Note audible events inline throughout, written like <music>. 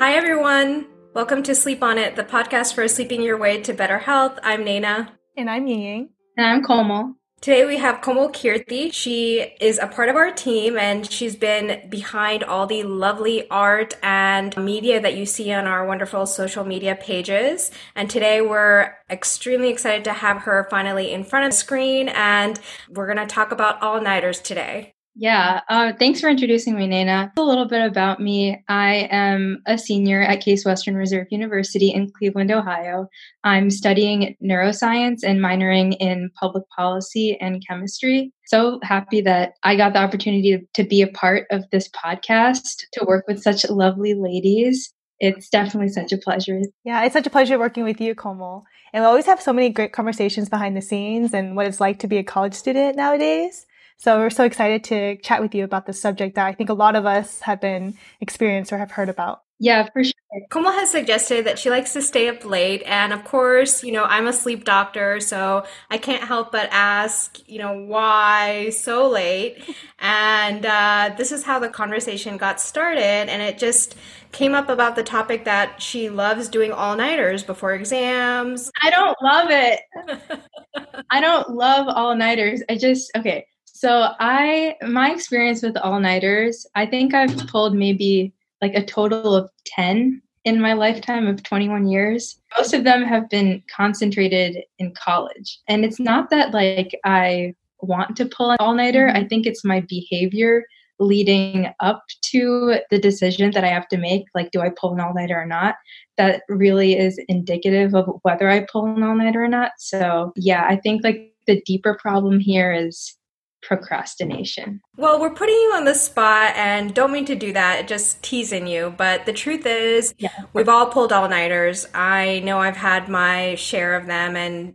Hi, everyone. Welcome to Sleep On It, the podcast for sleeping your way to better health. I'm Naina. And I'm Ying. And I'm Komal. Today we have Komal Kirti. She is a part of our team and she's been behind all the lovely art and media that you see on our wonderful social media pages. And today we're extremely excited to have her finally in front of the screen and we're going to talk about all nighters today. Yeah, uh, thanks for introducing me, Naina. A little bit about me. I am a senior at Case Western Reserve University in Cleveland, Ohio. I'm studying neuroscience and minoring in public policy and chemistry. So happy that I got the opportunity to be a part of this podcast, to work with such lovely ladies. It's definitely such a pleasure. Yeah, it's such a pleasure working with you, Komal. And we always have so many great conversations behind the scenes and what it's like to be a college student nowadays. So we're so excited to chat with you about this subject that I think a lot of us have been experienced or have heard about. Yeah, for sure. Komal has suggested that she likes to stay up late. And of course, you know, I'm a sleep doctor, so I can't help but ask, you know, why so late? <laughs> And uh, this is how the conversation got started. And it just came up about the topic that she loves doing all nighters before exams. I don't love it. <laughs> I don't love all nighters. I just, okay. So I my experience with all-nighters, I think I've pulled maybe like a total of 10 in my lifetime of 21 years. Most of them have been concentrated in college. And it's not that like I want to pull an all-nighter. Mm-hmm. I think it's my behavior leading up to the decision that I have to make, like, do I pull an all nighter or not? That really is indicative of whether I pull an all nighter or not. So, yeah, I think like the deeper problem here is procrastination? Well, we're putting you on the spot and don't mean to do that, just teasing you. But the truth is, yeah. we've all pulled all nighters. I know I've had my share of them, and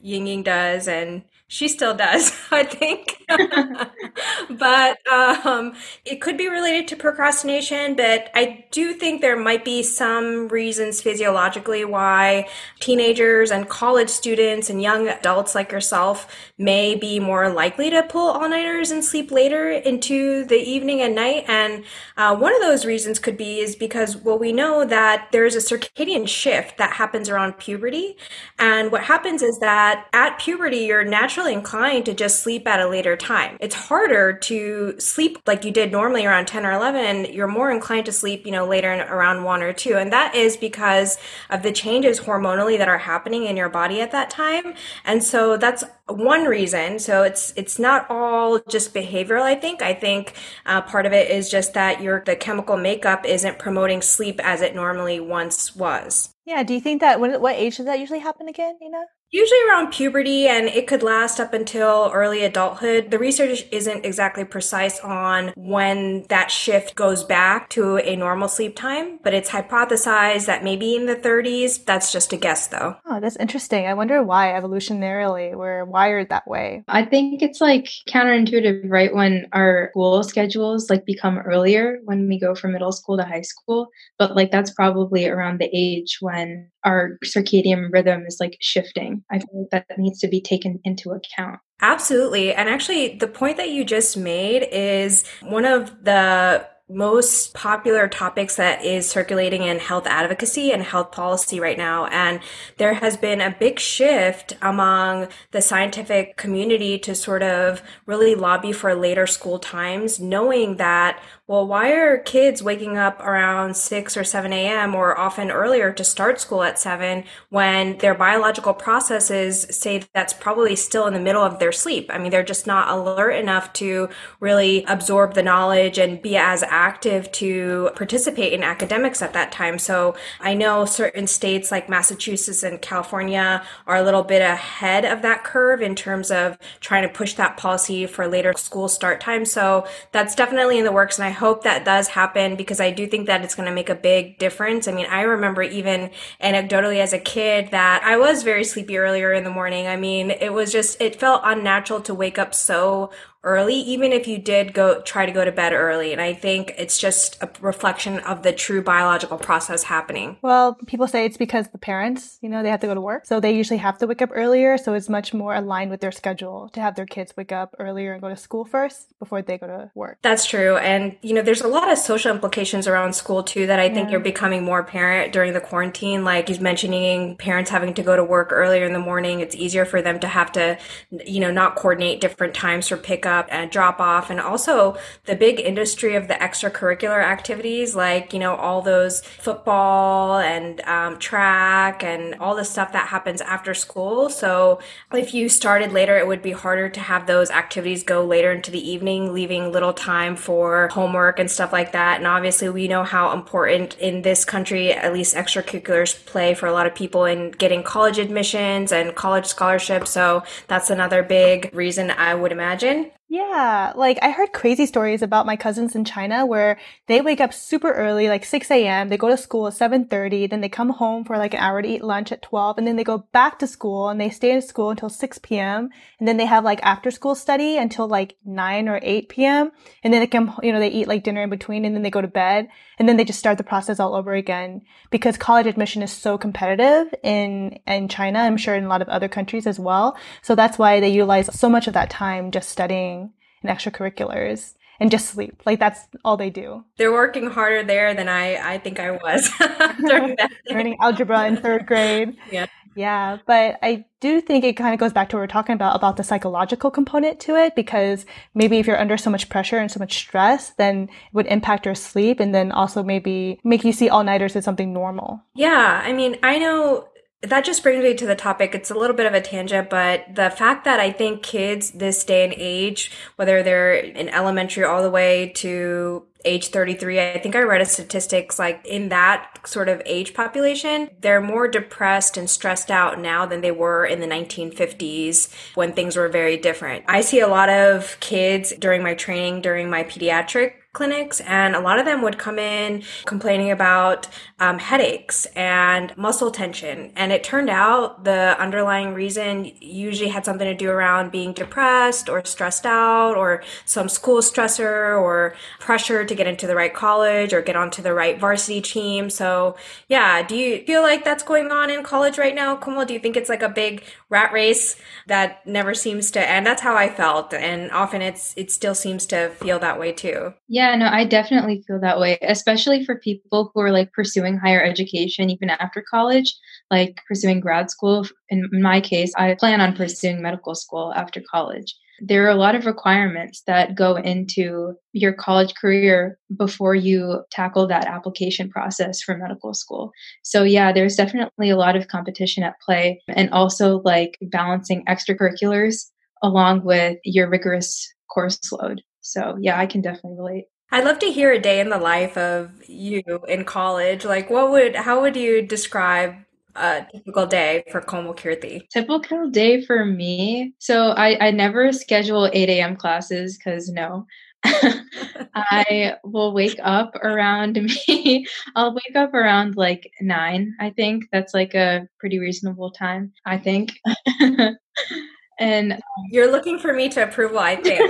Ying Ying does, and she still does, <laughs> I think. <laughs> but um, it could be related to procrastination. But I do think there might be some reasons physiologically why teenagers and college students and young adults like yourself may be more likely to pull all nighters and sleep later into the evening and night. And uh, one of those reasons could be is because, well, we know that there's a circadian shift that happens around puberty. And what happens is that at puberty, you're naturally inclined to just sleep at a later time. It's harder to sleep like you did normally around 10 or 11. You're more inclined to sleep, you know, later around 1 or 2. And that is because of the changes hormonally that are happening in your body at that time. And so that's one reason. So it's it's not all just behavioral. I think. I think uh, part of it is just that your the chemical makeup isn't promoting sleep as it normally once was. Yeah. Do you think that when, what age does that usually happen again, Nina? Usually around puberty, and it could last up until early adulthood. The research isn't exactly precise on when that shift goes back to a normal sleep time, but it's hypothesized that maybe in the 30s. That's just a guess, though. Oh, that's interesting. I wonder why evolutionarily we're wired that way. I think it's like counterintuitive, right? When our school schedules like become earlier when we go from middle school to high school, but like that's probably around the age when our circadian rhythm is like shifting. I think that needs to be taken into account. Absolutely. And actually, the point that you just made is one of the most popular topics that is circulating in health advocacy and health policy right now. And there has been a big shift among the scientific community to sort of really lobby for later school times, knowing that well, why are kids waking up around 6 or 7 a.m. or often earlier to start school at 7 when their biological processes say that's probably still in the middle of their sleep? I mean, they're just not alert enough to really absorb the knowledge and be as active to participate in academics at that time. So I know certain states like Massachusetts and California are a little bit ahead of that curve in terms of trying to push that policy for later school start time. So that's definitely in the works. And I hope that does happen because I do think that it's going to make a big difference. I mean, I remember even anecdotally as a kid that I was very sleepy earlier in the morning. I mean, it was just, it felt unnatural to wake up so early, even if you did go try to go to bed early. And I think it's just a reflection of the true biological process happening. Well, people say it's because the parents, you know, they have to go to work. So they usually have to wake up earlier. So it's much more aligned with their schedule to have their kids wake up earlier and go to school first before they go to work. That's true. And, you know, there's a lot of social implications around school too that I think yeah. are becoming more apparent during the quarantine. Like he's mentioning parents having to go to work earlier in the morning. It's easier for them to have to, you know, not coordinate different times for pickup up and drop off. And also the big industry of the extracurricular activities like you know all those football and um, track and all the stuff that happens after school. So if you started later it would be harder to have those activities go later into the evening leaving little time for homework and stuff like that. And obviously we know how important in this country at least extracurriculars play for a lot of people in getting college admissions and college scholarships. So that's another big reason i would imagine yeah, like I heard crazy stories about my cousins in China where they wake up super early, like 6 a.m. They go to school at 7:30, then they come home for like an hour to eat lunch at 12, and then they go back to school and they stay in school until 6 p.m. and then they have like after school study until like 9 or 8 p.m. and then they come, you know, they eat like dinner in between and then they go to bed and then they just start the process all over again because college admission is so competitive in in China. I'm sure in a lot of other countries as well. So that's why they utilize so much of that time just studying and extracurriculars and just sleep. Like that's all they do. They're working harder there than I I think I was <laughs> <laughs> learning algebra in third grade. Yeah. Yeah, but I do think it kind of goes back to what we are talking about about the psychological component to it because maybe if you're under so much pressure and so much stress, then it would impact your sleep and then also maybe make you see all-nighters as something normal. Yeah, I mean, I know that just brings me to the topic. It's a little bit of a tangent, but the fact that I think kids this day and age, whether they're in elementary all the way to age 33, I think I read a statistics like in that sort of age population, they're more depressed and stressed out now than they were in the 1950s when things were very different. I see a lot of kids during my training, during my pediatric clinics and a lot of them would come in complaining about um, headaches and muscle tension. And it turned out the underlying reason usually had something to do around being depressed or stressed out or some school stressor or pressure to get into the right college or get onto the right varsity team. So yeah do you feel like that's going on in college right now? Komal? do you think it's like a big rat race that never seems to end? That's how i felt and often it's it still seems to feel that way too. Yeah yeah, no, I definitely feel that way, especially for people who are like pursuing higher education even after college, like pursuing grad school. In my case, I plan on pursuing medical school after college. There are a lot of requirements that go into your college career before you tackle that application process for medical school. So, yeah, there's definitely a lot of competition at play, and also like balancing extracurriculars along with your rigorous course load. So, yeah, I can definitely relate. I'd love to hear a day in the life of you in college. Like, what would, how would you describe a typical day for Komal Kirti? Typical day for me. So I, I never schedule 8 a.m. classes because no. <laughs> I will wake up around <laughs> me. I'll wake up around like nine. I think that's like a pretty reasonable time. I think. <laughs> and um, you're looking for me to approve. I think.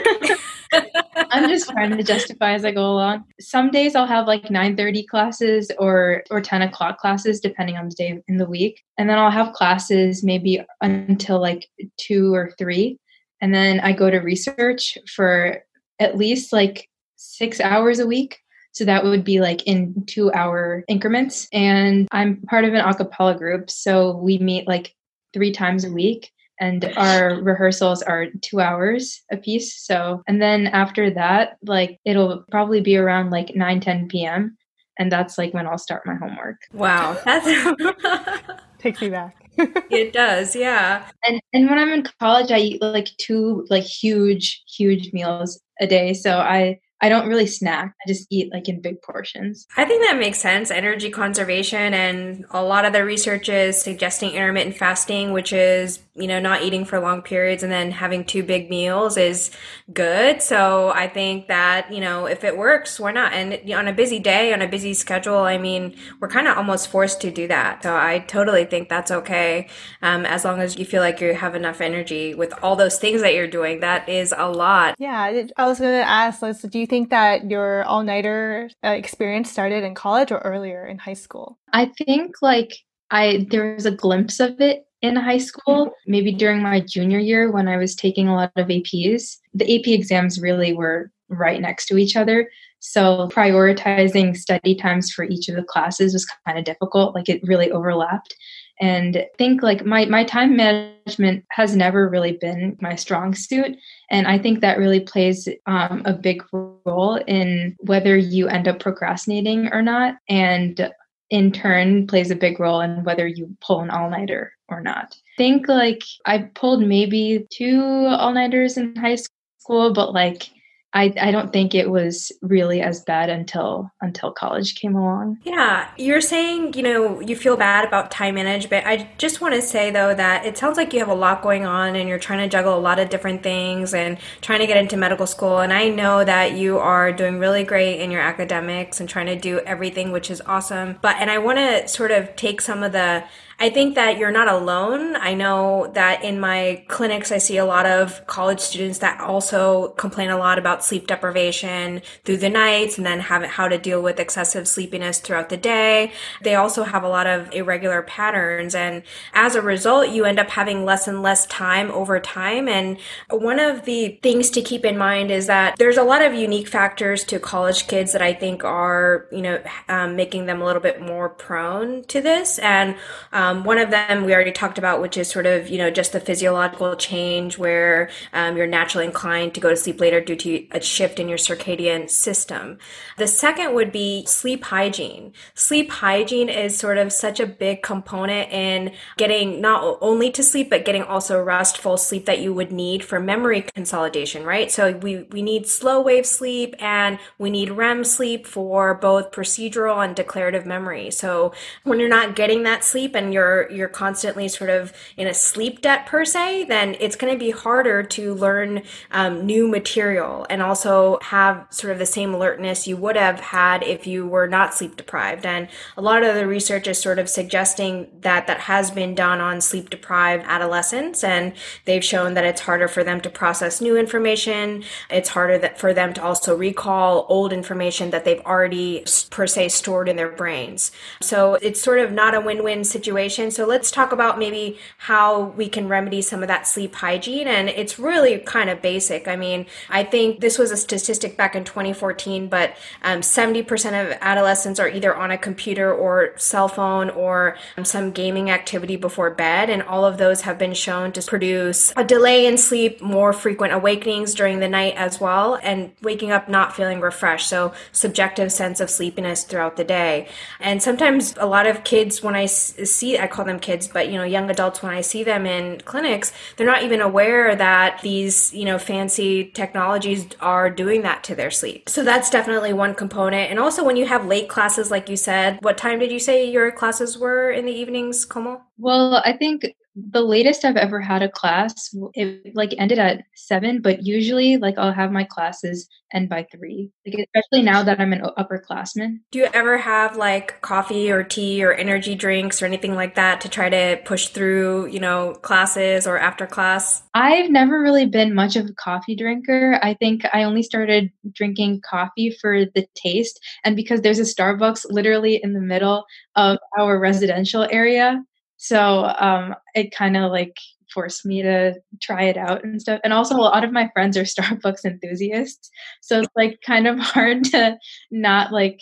I'm just trying to justify as I go along. Some days I'll have like 9:30 classes or or 10 o'clock classes, depending on the day in the week, and then I'll have classes maybe until like two or three, and then I go to research for at least like six hours a week. So that would be like in two hour increments. And I'm part of an acapella group. So we meet like three times a week and our rehearsals are two hours a piece so and then after that like it'll probably be around like 9 10 p.m and that's like when i'll start my homework. Wow. <laughs> That's <laughs> takes me back. <laughs> It does yeah. And and when i'm in college i eat like two like huge huge meals a day. So i I don't really snack. I just eat like in big portions. I think that makes sense. Energy conservation and a lot of the research is suggesting intermittent fasting, which is, you know, not eating for long periods and then having two big meals is good. So I think that, you know, if it works, why not? And on a busy day, on a busy schedule, I mean, we're kind of almost forced to do that. So I totally think that's okay. Um, as long as you feel like you have enough energy with all those things that you're doing, that is a lot. Yeah. I was going to ask, do you think that your all nighter uh, experience started in college or earlier in high school? I think like I there was a glimpse of it in high school, maybe during my junior year when I was taking a lot of APs. The AP exams really were right next to each other. So prioritizing study times for each of the classes was kind of difficult. Like it really overlapped and think like my my time management has never really been my strong suit. And i think that really plays um, a big role in whether you end up procrastinating or not. And in turn plays a big role in whether you pull an all-nighter or not. Think like i pulled maybe two all-nighters in high school but like I, I don't think it was really as bad until until college came along. Yeah, you're saying you know you feel bad about time management. I just want to say though that it sounds like you have a lot going on and you're trying to juggle a lot of different things and trying to get into medical school. And I know that you are doing really great in your academics and trying to do everything, which is awesome. But and I want to sort of take some of the I think that you're not alone. I know that in my clinics, I see a lot of college students that also complain a lot about sleep deprivation through the nights and then have how to deal with excessive sleepiness throughout the day. They also have a lot of irregular patterns. And as a result, you end up having less and less time over time. And one of the things to keep in mind is that there's a lot of unique factors to college kids that I think are, you know, um, making them a little bit more prone to this. And um, um, one of them we already talked about, which is sort of, you know, just the physiological change where um, you're naturally inclined to go to sleep later due to a shift in your circadian system. The second would be sleep hygiene. Sleep hygiene is sort of such a big component in getting not only to sleep, but getting also restful sleep that you would need for memory consolidation, right? So we, we need slow wave sleep and we need REM sleep for both procedural and declarative memory. So when you're not getting that sleep and you're you're constantly sort of in a sleep debt per se, then it's going to be harder to learn um, new material and also have sort of the same alertness you would have had if you were not sleep deprived. And a lot of the research is sort of suggesting that that has been done on sleep deprived adolescents, and they've shown that it's harder for them to process new information. It's harder that for them to also recall old information that they've already per se stored in their brains. So it's sort of not a win-win situation situation. So let's talk about maybe how we can remedy some of that sleep hygiene. And it's really kind of basic. I mean, I think this was a statistic back in 2014, but um, 70% of adolescents are either on a computer or cell phone or um, some gaming activity before bed. And all of those have been shown to produce a delay in sleep, more frequent awakenings during the night as well, and waking up not feeling refreshed. So subjective sense of sleepiness throughout the day. And sometimes a lot of kids, when I see I call them kids, but you know, young adults, when I see them in clinics, they're not even aware that these, you know, fancy technologies are doing that to their sleep. So that's definitely one component. And also when you have late classes, like you said, what time did you say your classes were in the evenings, Komal? Well, I think the latest I've ever had a class, it like ended at seven, but usually like I'll have my classes end by three. Like especially now that I'm an upperclassman. Do you ever have like coffee or tea or energy drinks or anything like that to try to push through, you know, classes or after class? I've never really been much of a coffee drinker. I think I only started drinking coffee for the taste and because there's a Starbucks literally in the middle of our residential area so um, it kind of like forced me to try it out and stuff. And also, a lot of my friends are <laughs> Starbucks enthusiasts, so it's like kind of <laughs> hard to not like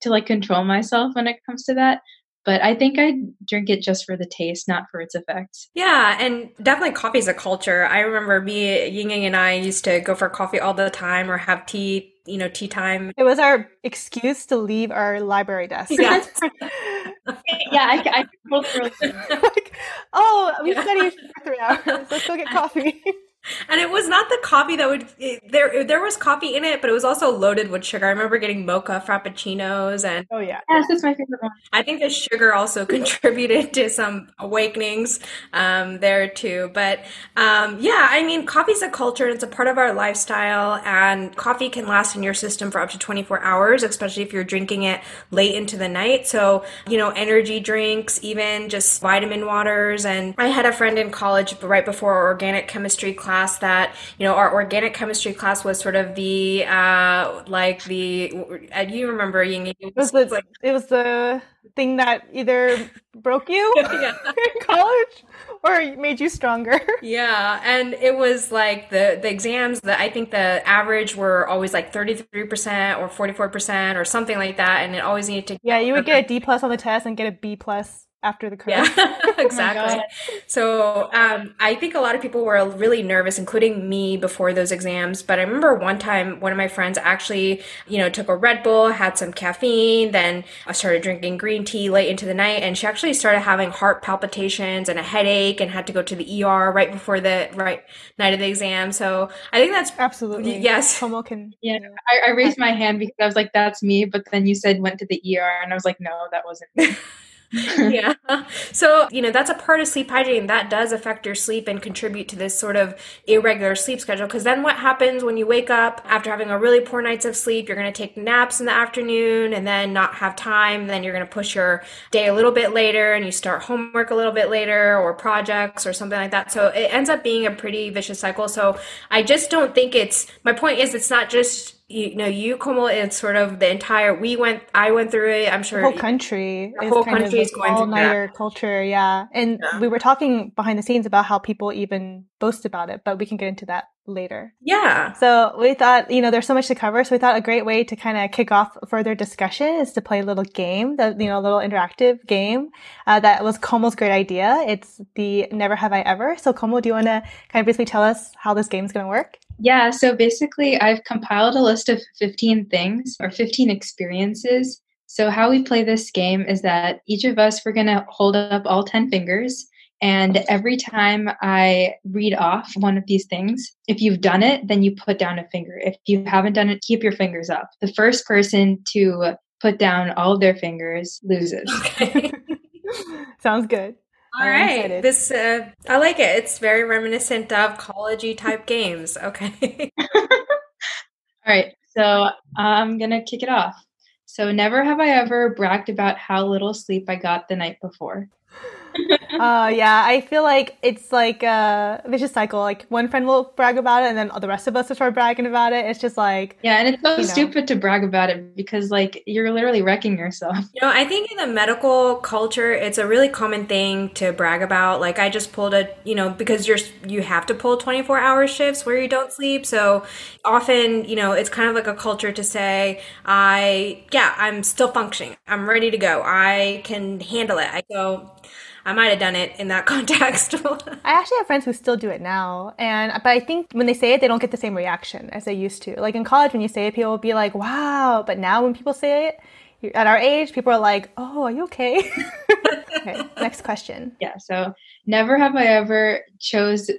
to like control myself when it comes to that. But I think I drink it just for the taste, not for its effects. Yeah, and definitely coffee is a culture. I remember me, Ying and I used to go for coffee all the time or have tea you know tea time it was our excuse to leave our library desk yeah <laughs> <laughs> yeah i, I <laughs> like, oh we studied for three hours. Let's go get <laughs> coffee And it was not the coffee that would it, there. There was coffee in it, but it was also loaded with sugar. I remember getting mocha frappuccinos, and oh yeah, yes, that's my favorite one. I think the sugar also contributed to some awakenings um, there too. But um, yeah, I mean, coffee's a culture; and it's a part of our lifestyle, and coffee can last in your system for up to twenty four hours, especially if you're drinking it late into the night. So you know, energy drinks, even just vitamin waters. And I had a friend in college right before organic chemistry class class that you know our organic chemistry class was sort of the uh like the uh, you remember Ying it was, the, like, it was the thing that either broke you <laughs> <laughs> in college or made you stronger. Yeah, and it was like the the exams that I think the average were always like 33% or 44% or something like that and it always needed to Yeah, you would get a D plus on the test and get a B plus after the crash. Yeah, <laughs> <laughs> exactly. oh so um, I think a lot of people were really nervous, including me, before those exams. But I remember one time, one of my friends actually, you know, took a Red Bull, had some caffeine, then I started drinking green tea late into the night, and she actually started having heart palpitations and a headache, and had to go to the ER right before the right night of the exam. So I think that's absolutely yes. Homo can. Yeah, I, I raised my hand because I was like, "That's me," but then you said went to the ER, and I was like, "No, that wasn't." <laughs> <laughs> yeah. So, you know, that's a part of sleep hygiene that does affect your sleep and contribute to this sort of irregular sleep schedule. Because then what happens when you wake up after having a really poor night's of sleep? You're going to take naps in the afternoon and then not have time. Then you're going to push your day a little bit later and you start homework a little bit later or projects or something like that. So it ends up being a pretty vicious cycle. So I just don't think it's, my point is, it's not just you know, you Komal, it's sort of the entire. We went, I went through it. I'm sure the whole country, the whole country is going through that. culture. Yeah, and yeah. we were talking behind the scenes about how people even boast about it, but we can get into that later. Yeah. So we thought, you know, there's so much to cover. So we thought a great way to kind of kick off further discussion is to play a little game, that you know, a little interactive game uh, that was Komal's great idea. It's the Never Have I Ever. So Komal, do you want to kind of briefly tell us how this game is going to work? Yeah, so basically, I've compiled a list of 15 things or 15 experiences. So, how we play this game is that each of us, we're going to hold up all 10 fingers. And every time I read off one of these things, if you've done it, then you put down a finger. If you haven't done it, keep your fingers up. The first person to put down all of their fingers loses. Okay. <laughs> Sounds good. All right. This uh, I like it. It's very reminiscent of collegey type games. Okay. <laughs> All right. So I'm gonna kick it off. So never have I ever bragged about how little sleep I got the night before uh, yeah, I feel like it's like a vicious cycle. Like one friend will brag about it, and then all the rest of us will start bragging about it. It's just like yeah, and it's so stupid know. to brag about it because like you're literally wrecking yourself. You know, I think in the medical culture, it's a really common thing to brag about. Like I just pulled a, you know, because you're you have to pull 24 hour shifts where you don't sleep, so often you know it's kind of like a culture to say, I yeah, I'm still functioning, I'm ready to go, I can handle it. I go I might have done it in that <laughs> context. I actually have friends who still do it now, and but I think when they say it, they don't get the same reaction as they used to. Like in college, when you say it, people will be like, "Wow!" But now when people say it, at our age, people are like, "Oh, are you okay?" <laughs> okay. Next question. Yeah. So never have I ever chose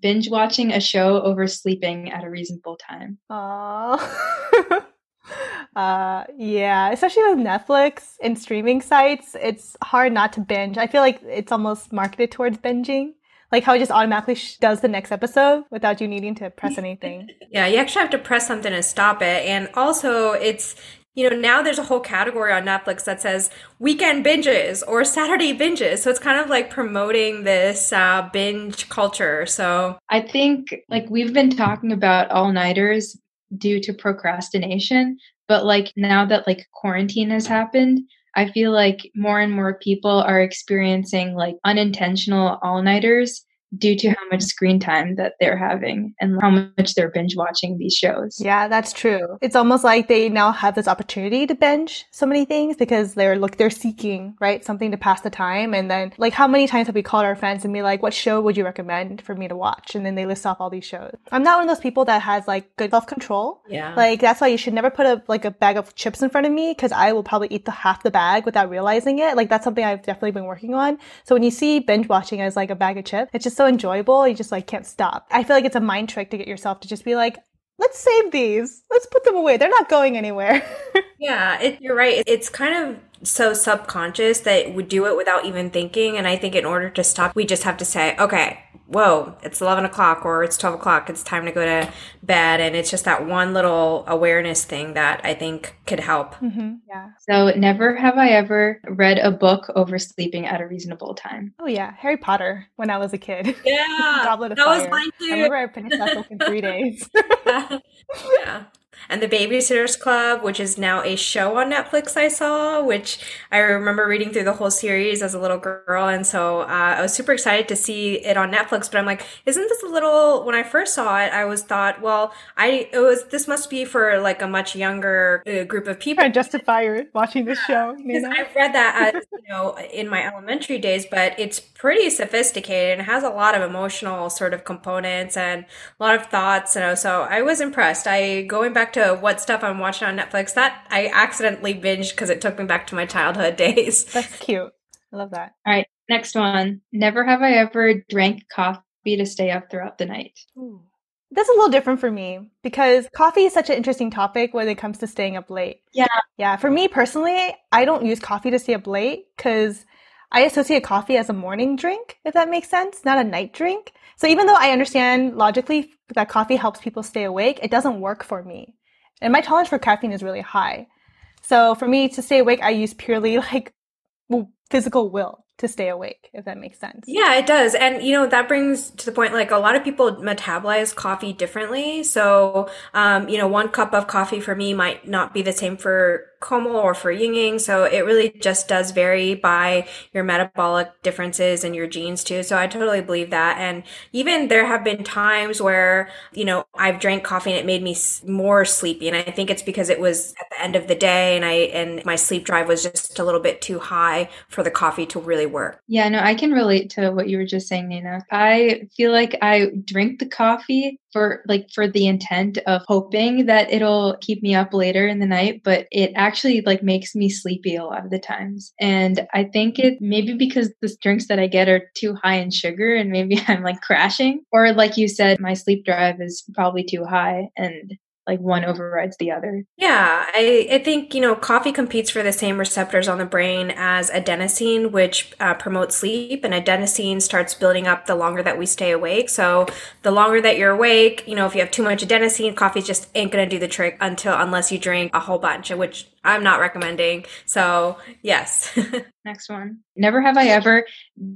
binge watching a show over sleeping at a reasonable time. Oh. <laughs> Uh, yeah, especially with Netflix and streaming sites, it's hard not to binge. I feel like it's almost marketed towards binging. Like how it just automatically sh- does the next episode without you needing to press <laughs> anything. yeah, you actually have to press something to stop it. And also, it's you know, now there's a whole category on Netflix that says weekend binges or Saturday binges. So it's kind of like promoting this uh, binge culture. So I think like we've been talking about all nighters due to procrastination, but like now that like quarantine has happened, I feel like more and more people are experiencing like unintentional all nighters due to how much screen time that they're having and how much they're binge watching these shows. Yeah, that's true. It's almost like they now have this opportunity to binge so many things because they're look they're seeking, right? Something to pass the time and then like how many times have we called our friends and be like, "What show would you recommend for me to watch?" and then they list off all these shows. I'm not one of those people that has like good self-control. Yeah. Like that's why you should never put a like a bag of chips in front of me cuz I will probably eat the half the bag without realizing it. Like that's something I've definitely been working on. So when you see binge watching as like a bag of chips, it's just so enjoyable. You just like can't stop. I feel like it's a mind trick to get yourself to just be like, let's save these. Let's put them away. They're not going anywhere. <laughs> yeah, it, you're right. It's kind of so subconscious that we do it without even thinking. And I think in order to stop, we just have to say, okay, whoa, it's 11 o'clock or it's 12 o'clock. It's time to go to bed. And it's just that one little awareness thing that I think could help. Mm-hmm. Yeah. So, never have I ever read a book over sleeping at a reasonable time. Oh, yeah. Harry Potter when I was a kid. Yeah. <laughs> Goblet of that Fire. was mine too. I remember I finished that book in three <laughs> days. yeah. <laughs> yeah and the Babysitters Club, which is now a show on Netflix. I saw, which I remember reading through the whole series as a little girl, and so uh, I was super excited to see it on Netflix. But I'm like, isn't this a little? When I first saw it, I was thought, well, I it was this must be for like a much younger uh, group of people. To justify watching this show. Because I've read that as you know in my elementary days, but it's pretty sophisticated and has a lot of emotional sort of components and a lot of thoughts. You know, so I was impressed. I going back to what stuff I'm watching on Netflix. That I accidentally binged because it took me back to my childhood <laughs> days. That's cute. I love that. All right, next one. Never have I ever drank coffee to stay up throughout the night. Ooh. That's a little different for me because coffee is such an interesting topic when it comes to staying up late. Yeah. Yeah. For me personally, I don't use coffee to stay up late because I associate coffee as a morning drink, if that makes sense, not a night drink. So even though I understand logically that coffee helps people stay awake, it doesn't work for me. And my tolerance for caffeine is really high. So for me to stay awake, I use purely <laughs> like physical will to stay awake, if that makes sense. Yeah, it does. And, you know, that brings to the point like a lot of people metabolize coffee differently. So, um, you know, one cup of coffee for me might not be the same for Komal or for Ying So it really just does vary by your metabolic differences and your genes too. So I totally believe that. And even there have been times where, you know, I've drank coffee and it made me more sleepy. And I think it's because it was at the end of the day and I, and my sleep drive was just a little bit too high for the coffee to really Yeah, no, I can relate to what you were just saying, Nina. I feel like I drink the coffee for like for the intent of hoping that it'll keep me up later in the night, but it actually like makes me sleepy a lot of the times. And I think it maybe because the drinks that I get are too high in sugar and maybe <laughs> I'm like crashing. Or like you said, my sleep drive is probably too high and like one overrides the other. Yeah, I, I think, you know, coffee competes for the same receptors on the brain as adenosine, which uh, promotes sleep. And adenosine starts building up the longer that we stay awake. So the longer that you're awake, you know, if you have too much adenosine, coffee just ain't going to do the trick until, unless you drink a whole bunch, which I'm not recommending. So, yes. <laughs> Next one. Never have I ever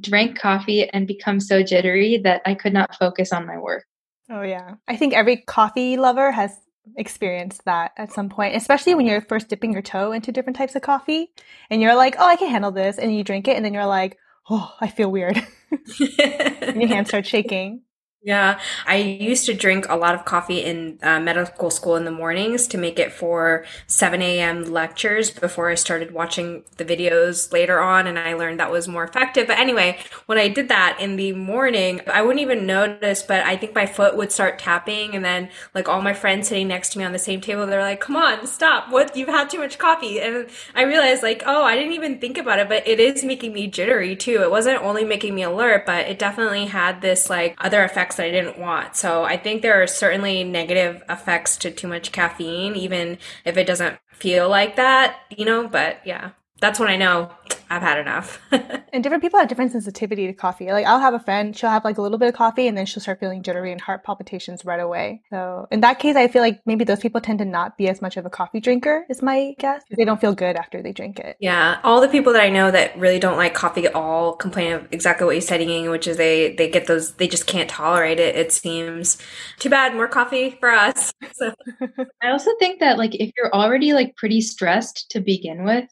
drank coffee and become so jittery that I could not focus on my work. Oh, yeah. I think every coffee lover has experienced that at some point, especially when you're first dipping your toe into different types of coffee and you're like, oh, I can handle this. And you drink it and then you're like, oh, I feel weird. and <laughs> your hands start shaking. Yeah, I used to drink a lot of coffee in uh, medical school in the mornings to make it for 7 a.m. lectures before I started watching the videos later on, and I learned that was more effective. But anyway, when I did that in the morning, I wouldn't even notice, but I think my foot would start tapping, and then like all my friends sitting next to me on the same table, they're like, "Come on, stop! What? You've had too much coffee." And I realized like, oh, I didn't even think about it, but it is making me jittery too. It wasn't only making me alert, but it definitely had this like other effects effects that I didn't want. So I think there are certainly negative effects to too much caffeine, even if it doesn't feel like that, you know, but yeah, that's when I know I've had enough. <laughs> and different people have different sensitivity to coffee. Like I'll have a friend, she'll have like a little bit of coffee and then she'll start feeling jittery and heart palpitations right away. So in that case, I feel like maybe those people tend to not be as much of a coffee drinker is my guess. They don't feel good after they drink it. Yeah. All the people that I know that really don't like coffee at all complain of exactly what you said, Ying, which is they, they get those, they just can't tolerate it. It seems too bad. More coffee for us. <laughs> So. <laughs> I also think that like if you're already like pretty stressed to begin with,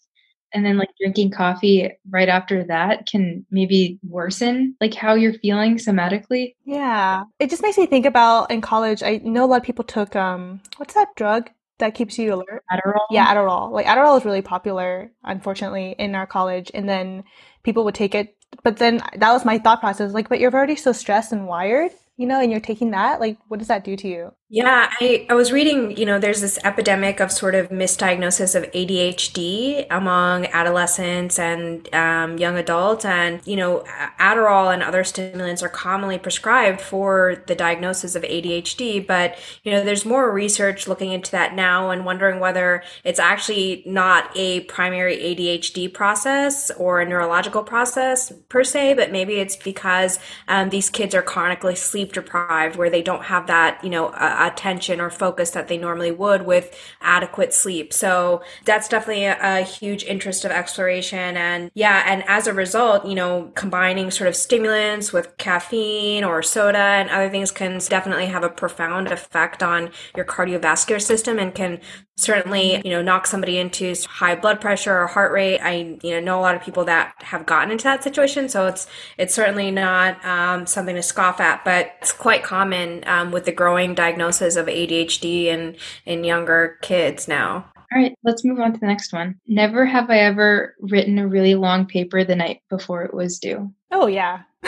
and then like drinking coffee right after that can maybe worsen like how you're feeling somatically. Yeah. It just makes me think about in college i know a lot of people took um what's that drug that keeps you alert? Adderall. Yeah adderall. Like adderall is really popular unfortunately in our college and then people would take it but then that was my thought process like but you're already so stressed and wired you know and you're taking that like what does that do to you Yeah, I, I was reading, you know, there's this epidemic of sort of misdiagnosis of ADHD among adolescents and um, young adults. And, you know, Adderall and other stimulants are commonly prescribed for the diagnosis of ADHD. But, you know, there's more research looking into that now and wondering whether it's actually not a primary ADHD process or a neurological process per se, but maybe it's because um, these kids are chronically sleep deprived where they don't have that, you know, uh, attention or focus that they normally would with adequate sleep. So that's definitely a, a huge interest of exploration. And yeah, and as a result, you know, combining sort of stimulants with caffeine or soda and other things can definitely have a profound effect on your cardiovascular system and can certainly you know knock somebody into high blood pressure or heart rate i you know know a lot of people that have gotten into that situation so it's it's certainly not um, something to scoff at but it's quite common um, with the growing diagnosis of adhd in in younger kids now all right, let's move on to the next one. Never have I ever written a really long paper the night before it was due. Oh, yeah. <laughs>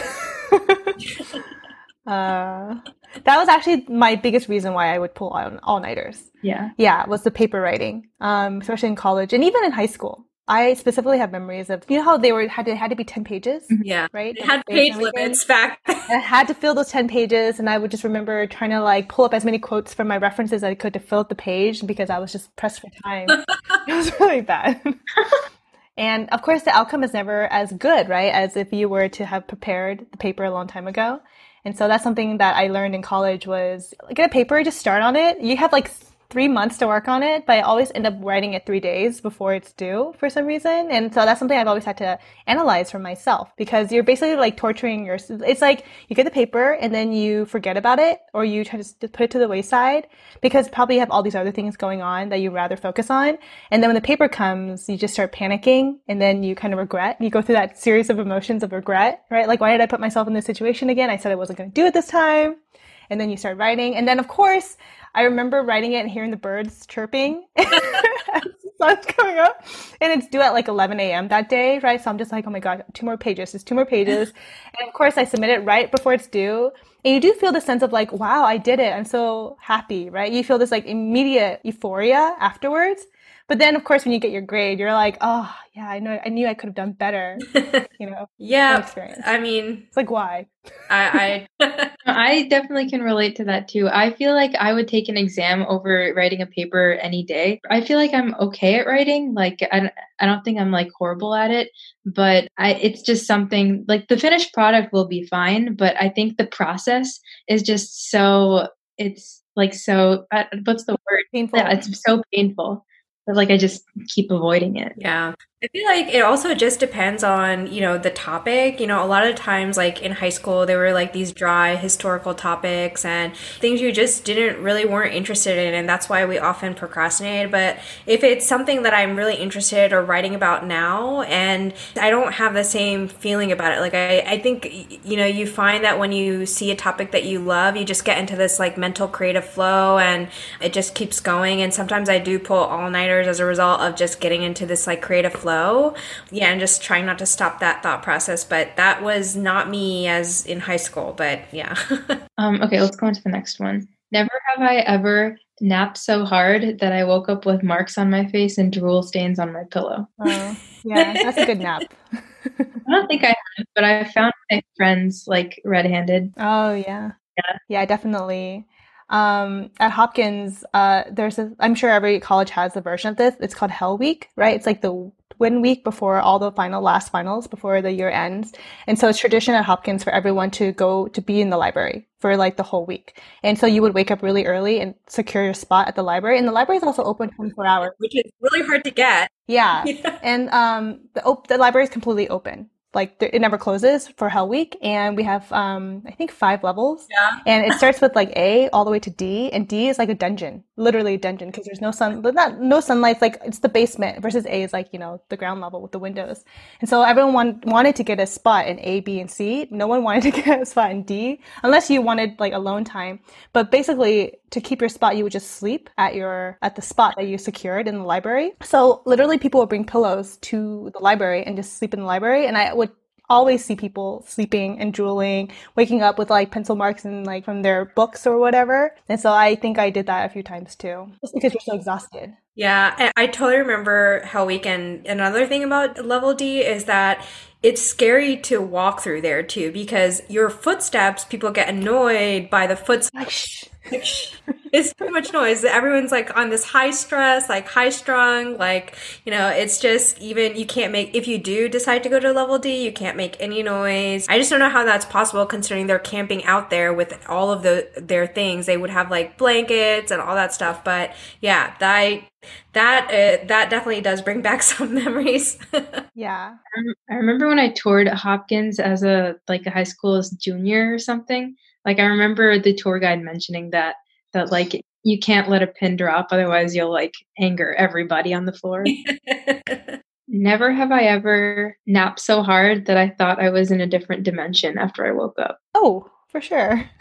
uh, that was actually my biggest reason why I would pull on all nighters. Yeah. Yeah, was the paper writing, um, especially in college and even in high school. I specifically have memories of you know how they were had to had to be ten pages. Mm-hmm. Yeah, right. They had page limits. Fact. I had to fill those ten pages, and I would just remember trying to like pull up as many quotes from my references as I could to fill up the page because I was just pressed for time. <laughs> <laughs> it was really bad. and of course, the outcome is never as good, right, as if you were to have prepared the paper a long time ago. And so that's something that I learned in college was get a paper, just start on it. You have like three months to work on it, but I always end up writing it three days before it's due for some reason. And so that's something I've always had to analyze for myself because you're basically like torturing your, it's like you get the paper and then you forget about it or you try to put it to the wayside because probably you have all these other things going on that you rather focus on. And then when the paper comes, you just start panicking and then you kind of regret. You go through that series of emotions of regret, right? Like, why did I put myself in this situation again? I said I wasn't going to do it this time. And then you start writing. And then, of course, I remember writing it and hearing the birds chirping <laughs> sun's coming up. And it's due at like 11 a.m. that day, right? So I'm just like, oh my God, two more pages. There's two more pages. And of course, I submit it right before it's due. And you do feel the sense of like, wow, I did it. I'm so happy, right? You feel this like immediate euphoria afterwards. But then, of course, when you get your grade, you're like, oh, yeah, I know, I knew I could have done better. <laughs> You know, yeah. I mean, it's like why? I I, <laughs> <laughs> I definitely can relate to that too. I feel like I would take an exam over writing a paper any day. I feel like I'm okay at writing. Like I, I don't think I'm like horrible at it, but I it's just something like the finished product will be fine. But I think the process is just so it's like so. Uh, what's the word? Painful. Yeah, it's so painful. But like I just keep avoiding it. Yeah. I feel like it also just depends on, you know, the topic. You know, a lot of times, like in high school, there were like these dry historical topics and things you just didn't really weren't interested in. And that's why we often procrastinated. But if it's something that I'm really interested or writing about now, and I don't have the same feeling about it, like I, I think, you know, you find that when you see a topic that you love, you just get into this like mental creative flow and it just keeps going. And sometimes I do pull all nighters as a result of just getting into this like creative flow flow. Yeah, and just trying not to stop that thought process. But that was not me as in high school. But yeah. <laughs> um, okay, let's go on to the next one. Never have I ever napped so hard that I woke up with marks on my face and drool stains on my pillow. Oh, yeah, that's a good <laughs> nap. I don't think I have, but I found my friends like red-handed. Oh yeah, yeah, yeah, definitely. Um, at Hopkins, uh, there's a, I'm sure every college has a version of this. It's called Hell Week, right? It's like the win week before all the final last finals before the year ends. And so it's tradition at Hopkins for everyone to go to be in the library for like the whole week. And so you would wake up really early and secure your spot at the library. And the library is also open 24 hours, which is really hard to get. Yeah. yeah. <laughs> And um, the, op- the library is completely open like it never closes for Hell Week, and we have um I think five levels. Yeah. And it starts with like A all the way to D, and D is like a dungeon, literally a dungeon because there's no sun, but not no sunlight. It's like it's the basement versus A is like you know the ground level with the windows. And so everyone want, wanted to get a spot in A, B, and C. No one <laughs> wanted to get a spot in D unless you wanted like alone time. But basically, to keep your spot, you would just sleep at your at the spot that you secured in the library. So literally, people would bring pillows to the library and just sleep in the library, and I always see people sleeping and drooling, waking up with like pencil marks and like from their books or whatever. And so I think I did that a few times too, just because you're so exhausted. Yeah, I totally remember Hell Weekend. Another thing about Level D is that it's scary to walk through there too because your footsteps, people get annoyed by the footsteps. It's too much noise. Everyone's like on this high stress, like high strung, like, you know, it's just even, you can't make, if you do decide to go to level D, you can't make any noise. I just don't know how that's possible considering they're camping out there with all of the, their things. They would have like blankets and all that stuff. But yeah, that, that uh, that definitely does bring back <laughs> some memories. yeah, I remember when I toured Hopkins as a like a high school junior or something. Like I remember the tour guide mentioning that that like you can't let a pin drop otherwise you'll like anger everybody on the floor. <laughs> Never have I ever napped so hard that I thought I was in a different dimension after I woke up. Oh, for sure. <laughs>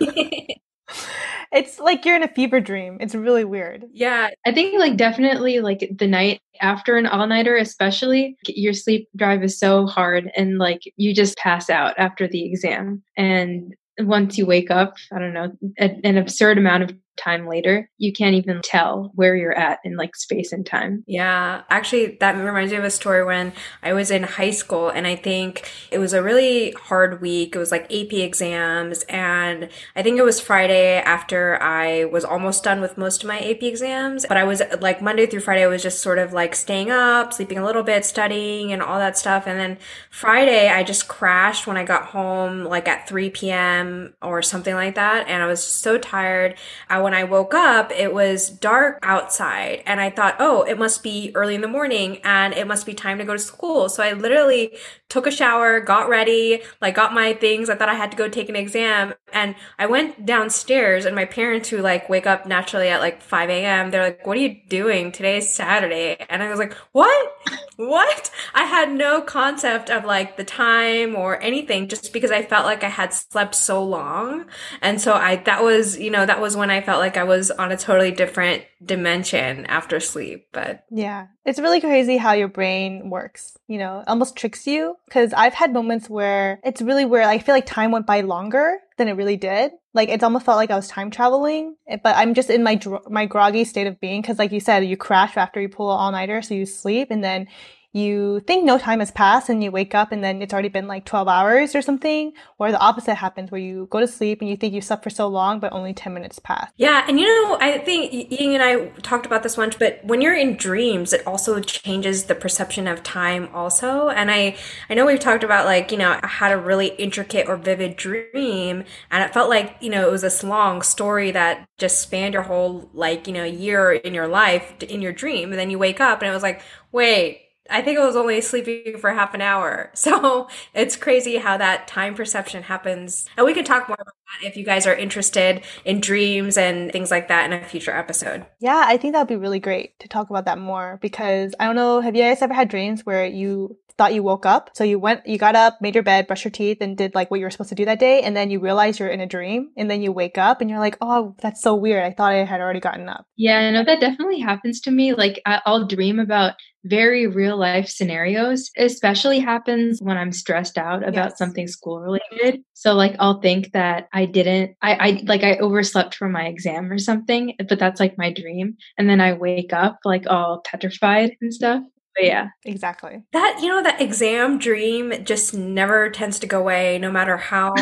<laughs> it's like you're in a fever dream. It's really weird. Yeah. I think like definitely like the night after an all-nighter especially your sleep drive is so hard and like you just pass out after the exam and once you wake up, I don't know, an absurd amount of time later, you can't even tell where you're at in like space and time. Yeah. Actually, that reminds me of a story when I was in high school and I think it was a really hard week. It was like AP exams and I think it was Friday after I was almost done with most of my AP exams. But I was like Monday through Friday, I was just sort of like staying up, sleeping a little bit, studying and all that stuff. And then Friday, I just crashed when I got home like at 3 p.m. or something like that. And I was so tired. I when I woke up, it was dark outside and I thought, oh, it must be early in the morning and it must be time to go to school. So I literally took a shower, got ready, like got my things. I thought I had to go take an exam. And I went downstairs and my parents who like wake up naturally at like 5 a.m. They're like, what are you doing? Today's Saturday. And I was like, what? what? I had no concept of like the time or anything just because I felt like I had slept so long. And so I, that was, you know, that was when I felt like I was on a totally different dimension after sleep. But yeah, it's really crazy how your brain works, you know, almost tricks you. Cause I've had moments where it's really where I feel like time went by longer than it really did. Like it's almost felt like I was time traveling, eh, but I'm just in my dr- my groggy state of being because, like you said, you crash after you pull an all nighter, so you sleep, and then you think no time has passed and you wake up and then it's already been like 12 hours or something or the opposite happens where you go to sleep and you think you slept for so long but only 10 minutes passed. Yeah and you know i think ying and i talked about this once but when you're in dreams it also changes the perception of time also and i i know we've talked about like you know i had a really intricate or vivid dream and it felt like you know it was this long story that just spanned your whole like you know year in your life in your dream and then you wake up and it was like wait I think I was only sleeping for half an hour. <laughs> So it's crazy how that time perception happens. And we can talk more about that if you guys are interested in dreams and things like that in a future episode. Yeah, I think that would be really great to talk about that more because I don't know, have you guys ever had dreams where you thought you woke up. So you went, you got up, made your bed, brushed your teeth, and did like what you were supposed to do that day. And then you realize you're in a dream. And then you wake up and you're like, oh, that's so weird. I thought I had already gotten up. Yeah, I know that definitely happens to me. Like I'll dream about very real life scenarios especially happens when i'm stressed out about yes. something school related so like i'll think that i didn't I, I like i overslept for my exam or something but that's like my dream and then i wake up like all petrified and stuff but yeah, exactly. That, you know, that exam dream just never tends to go away, no matter how,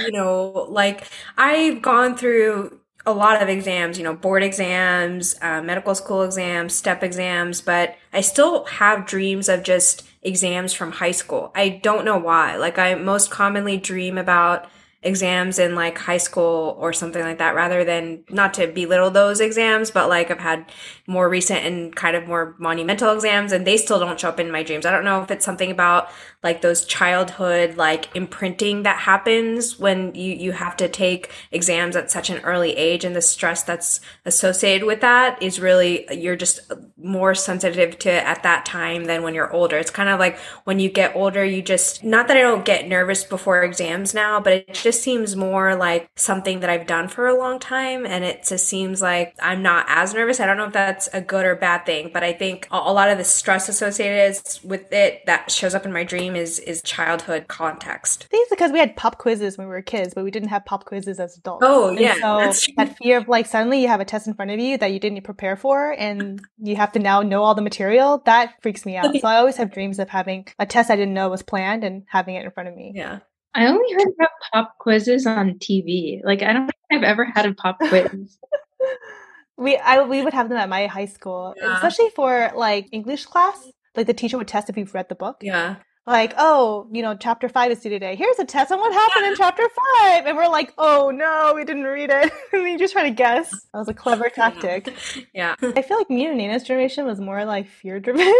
you know, like I've gone through a lot of exams, you know, board exams, uh, medical school exams, step exams, but I still have dreams of just exams from high school. I don't know why. Like, I most commonly dream about exams in like high school or something like that rather than not to belittle those exams but like i've had more recent and kind of more monumental exams and they still don't show up in my dreams i don't know if it's something about like those childhood like imprinting that happens when you you have to take exams at such an early age and the stress that's associated with that is really you're just more sensitive to at that time than when you're older it's kind of like when you get older you just not that i don't get nervous before exams now but it just seems more like something that I've done for a long time. And it just seems like I'm not as nervous. I don't know if that's a good or bad thing, but I think a lot of the stress associated with it that shows up in my dream is, is childhood context. I think it's because we had pop quizzes when we were kids, but we didn't have pop quizzes as adults. Oh, yeah. And so that fear of like suddenly you have a test in front of you that you didn't prepare for and you have to now know all the material, that freaks me out. so I always have dreams of having a test I didn't know was planned and having it in front of me. Yeah. I only heard about pop quizzes on TV. Like I don't think I've ever had a pop quiz. <laughs> we I we would have them at my high school, yeah. especially for like English class. Like the teacher would test if you've read the book. Yeah. Like, oh, you know, chapter five is due today. Here's a test on what happened in chapter five. And we're like, oh no, we didn't read it. <laughs> and you just try to guess. That was a clever <laughs> tactic. Yeah. I feel like me and Nina's generation was more like fear driven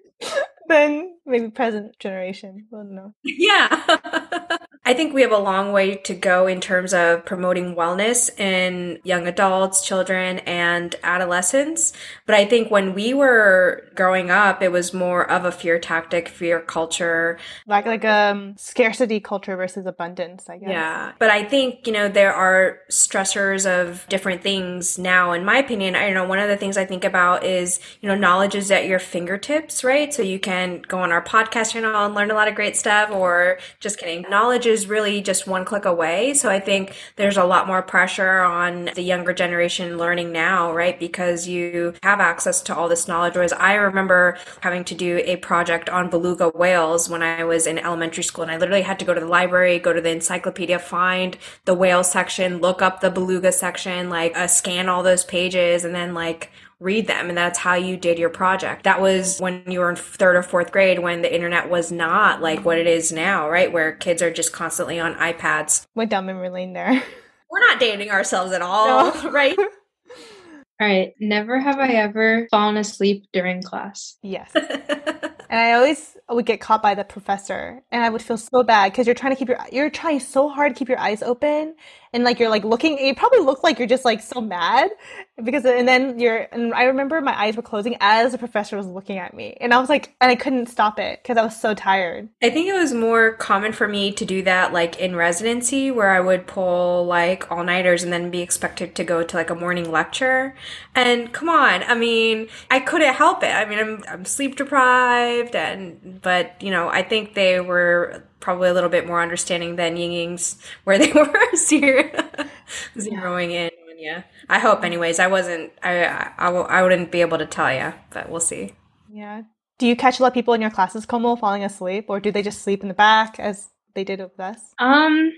<laughs> than maybe present generation. I don't know. Yeah. I think we have a long way to go in terms of promoting wellness in young adults, children, and adolescents. But I think when we were growing up, it was more of a fear tactic, fear culture. Like like um scarcity culture versus abundance, I guess. Yeah. But I think, you know, there are stressors of different things now. In my opinion, I don't know, one of the things I think about is, you know, knowledge is at your fingertips, right? So you can go on our podcast channel and learn a lot of great stuff or just kidding. Knowledge is really just one click away. So I think there's a lot more pressure on the younger generation learning now, right? Because you have access to all this knowledge. Whereas I remember having to do a project on beluga whales when I was in elementary school and I literally had to go to the library, go to the encyclopedia, find the whale section, look up the beluga section, like uh, scan all those pages and then like read them and that's how you did your project. That was when you were in third or fourth grade when the internet was not like what it is now right? Where kids are just constantly on ipads. Went down memory lane there. <laughs> We're not dating ourselves at all, no. <laughs> right? <laughs> all right never have i ever fallen asleep during class. Yes. And I always would get caught by the professor, and I would feel so bad because you're trying to keep your you're trying so hard to keep your eyes open, and like you're like looking. You probably look like you're just like so mad because, and then you're. And I remember my eyes were closing as the professor was looking at me, and I was like, and I couldn't stop it because I was so tired. I think it was more common for me to do that like in residency, where I would pull like all nighters and then be expected to go to like a morning lecture. And come on, I mean, I couldn't help it. I mean, I'm I'm sleep deprived and but you know i think they were probably a little bit more understanding than ying ying's where they <laughs> were zero, zeroing in yeah i hope anyways. I wasn't I, I i i wouldn't be able to tell you but we'll see. Yeah. Do you catch a lot of people in your classes Komal falling asleep or do they just sleep in the back as they did with us? Um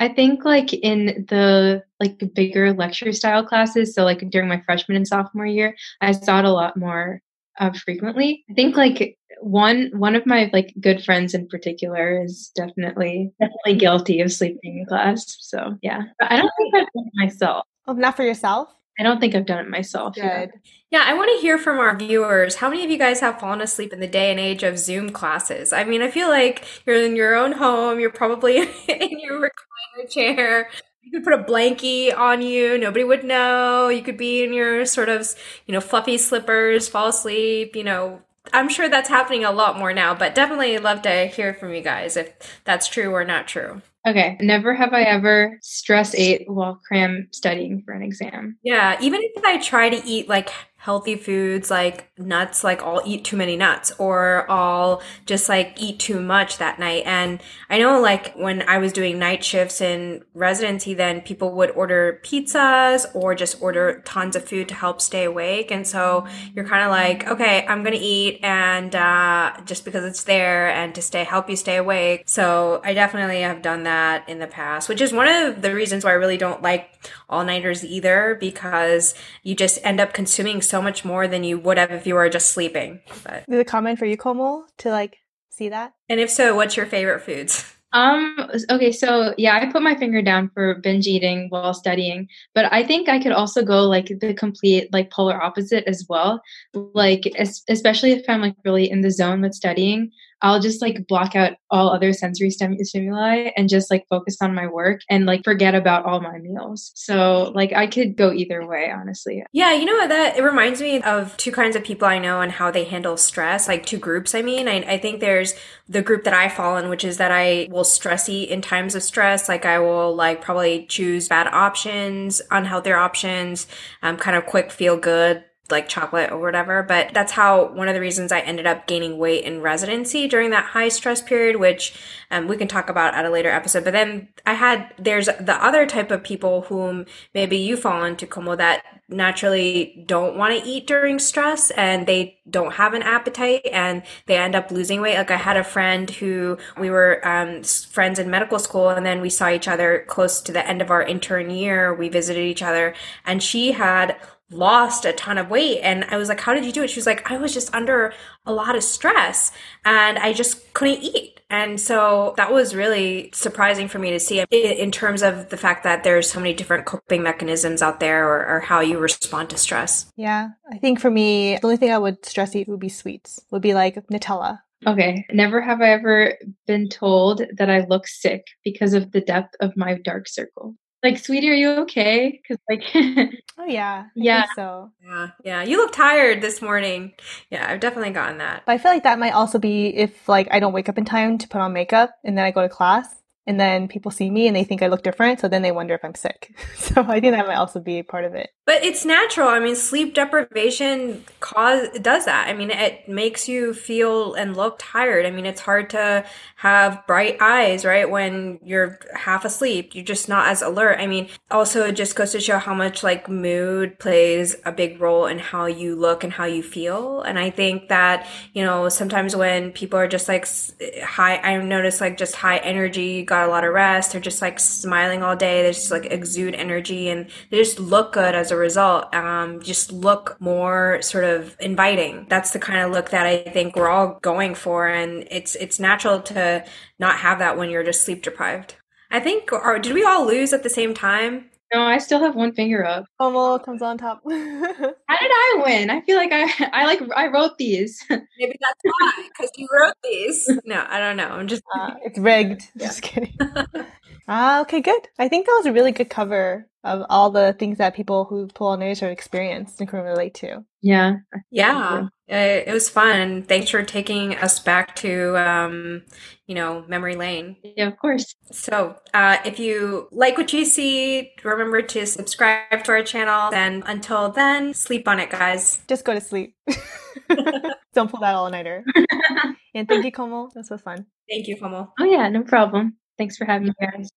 I think like in the like bigger lecture style classes, so like during my freshman and sophomore year, I saw it a lot more uh, frequently. I think like one one of my like good friends in particular is definitely definitely guilty of sleeping in class. So yeah, but I don't think I've done it myself. Oh, not for yourself. I don't think I've done it myself. Good. Yeah. yeah, I want to hear from our viewers. How many of you guys have fallen asleep in the day and age of Zoom classes? I mean, I feel like you're in your own home. You're probably <laughs> in your recliner chair you could put a blankie on you. Nobody would know. You could be in your sort of, you know, fluffy slippers, fall asleep, you know. I'm sure that's happening a lot more now, but definitely love to hear from you guys if that's true or not true. Okay. Never have I ever stress ate while cram studying for an exam. Yeah. Even if I try to eat like healthy foods like nuts, like I'll eat too many nuts or I'll just like eat too much that night. And I know like when I was doing night shifts in residency, then people would order pizzas or just order tons of food to help stay awake. And so you're kind of like, okay, I'm to eat and, uh, just because it's there and to stay, help you stay awake. So I definitely have done that in the past, which is one of the reasons why I really don't like all nighters either, because you just end up consuming so much more than you would have if you were just sleeping. But is a comment for you, Komal, to like see that? And if so, what's your favorite foods? <laughs> Um okay, so yeah, I put my finger down for binge eating while studying, but I think I could also go like the complete like polar opposite as well. Like es- especially if I'm like really in the zone with studying, I'll just like block out all other sensory stim- stimuli and just like focus on my work and like forget about all my meals. So like I could go either way, honestly. Yeah, you know that it reminds me of two kinds of people I know and how they handle stress, like two groups. I mean, I, I think there's the group that I fall in, which is that I will stress eat in times of stress. Like I will like probably choose bad options, unhealthy options, um, kind of quick feel good like chocolate or whatever. But that's how one of the reasons I ended up gaining weight in residency during that high stress period, which um, we can talk about at a later episode. But then I had, there's the other type of people whom maybe you fall into, Komal, that naturally don't want to eat during stress and they don't have an appetite and they end up losing weight. Like I had a friend who we were um, friends in medical school and then we saw each other close to the end of our intern year. We visited each other and she had lost a ton of weight. And I was like, How did you do it? She was like, I was just under a lot of stress and I just couldn't eat. And so that was really surprising for me to see in terms of the fact that there's so many different coping mechanisms out there or, or how you respond to stress. Yeah. I think for me, the only thing I would stress eat would be sweets, would be like Nutella. Okay. Never have I ever been told that I look sick because of the depth of my dark circle like sweetie are you okay? Because like <laughs> oh yeah I yeah. so. Yeah yeah you look tired this morning. Yeah i've definitely gotten that. But i feel like that might also be if like i don't wake up in time to put on makeup and then i go to class and then people see me and they think I look different, so then they wonder if I'm sick. <laughs> So I think that might also be part of it. But it's natural. I mean, sleep deprivation cause does that. I mean, it makes you feel and look tired. I mean, it's hard to have bright eyes, right? When you're half asleep, you're just not as alert. I mean, also it just goes to show how much like mood plays a big role in how you look and how you feel. And I think that, you know, sometimes when people are just like high, I notice like just high energy, got a lot of rest. They're just like smiling all day. They just like exude energy and they just look good as a result. Um, just look more sort of inviting. That's the kind of look that I think we're all going for. And it's, it's natural to not have that when you're just sleep deprived. I think, or did we all lose at the same time? No, I still have one finger up. Komal comes on top. <laughs> How did I win? I feel like I I like I wrote these. Maybe that's why, because you wrote these. <laughs> No, I don't know. I'm just uh, it's rigged. Yeah. Just kidding. <laughs> Ah, okay, good. I think that was a really good cover of all the things that people who pull on are experienced and can relate to. Yeah. Yeah. It was fun. Thanks for taking us back to, um, you know, memory lane. Yeah, of course. So, uh, if you like what you see, remember to subscribe to our channel. And until then, sleep on it, guys. Just go to sleep. <laughs> Don't pull that all nighter. <laughs> and thank you, Komal. This was fun. Thank you, Komal. Oh, yeah, no problem. Thanks for having me, guys.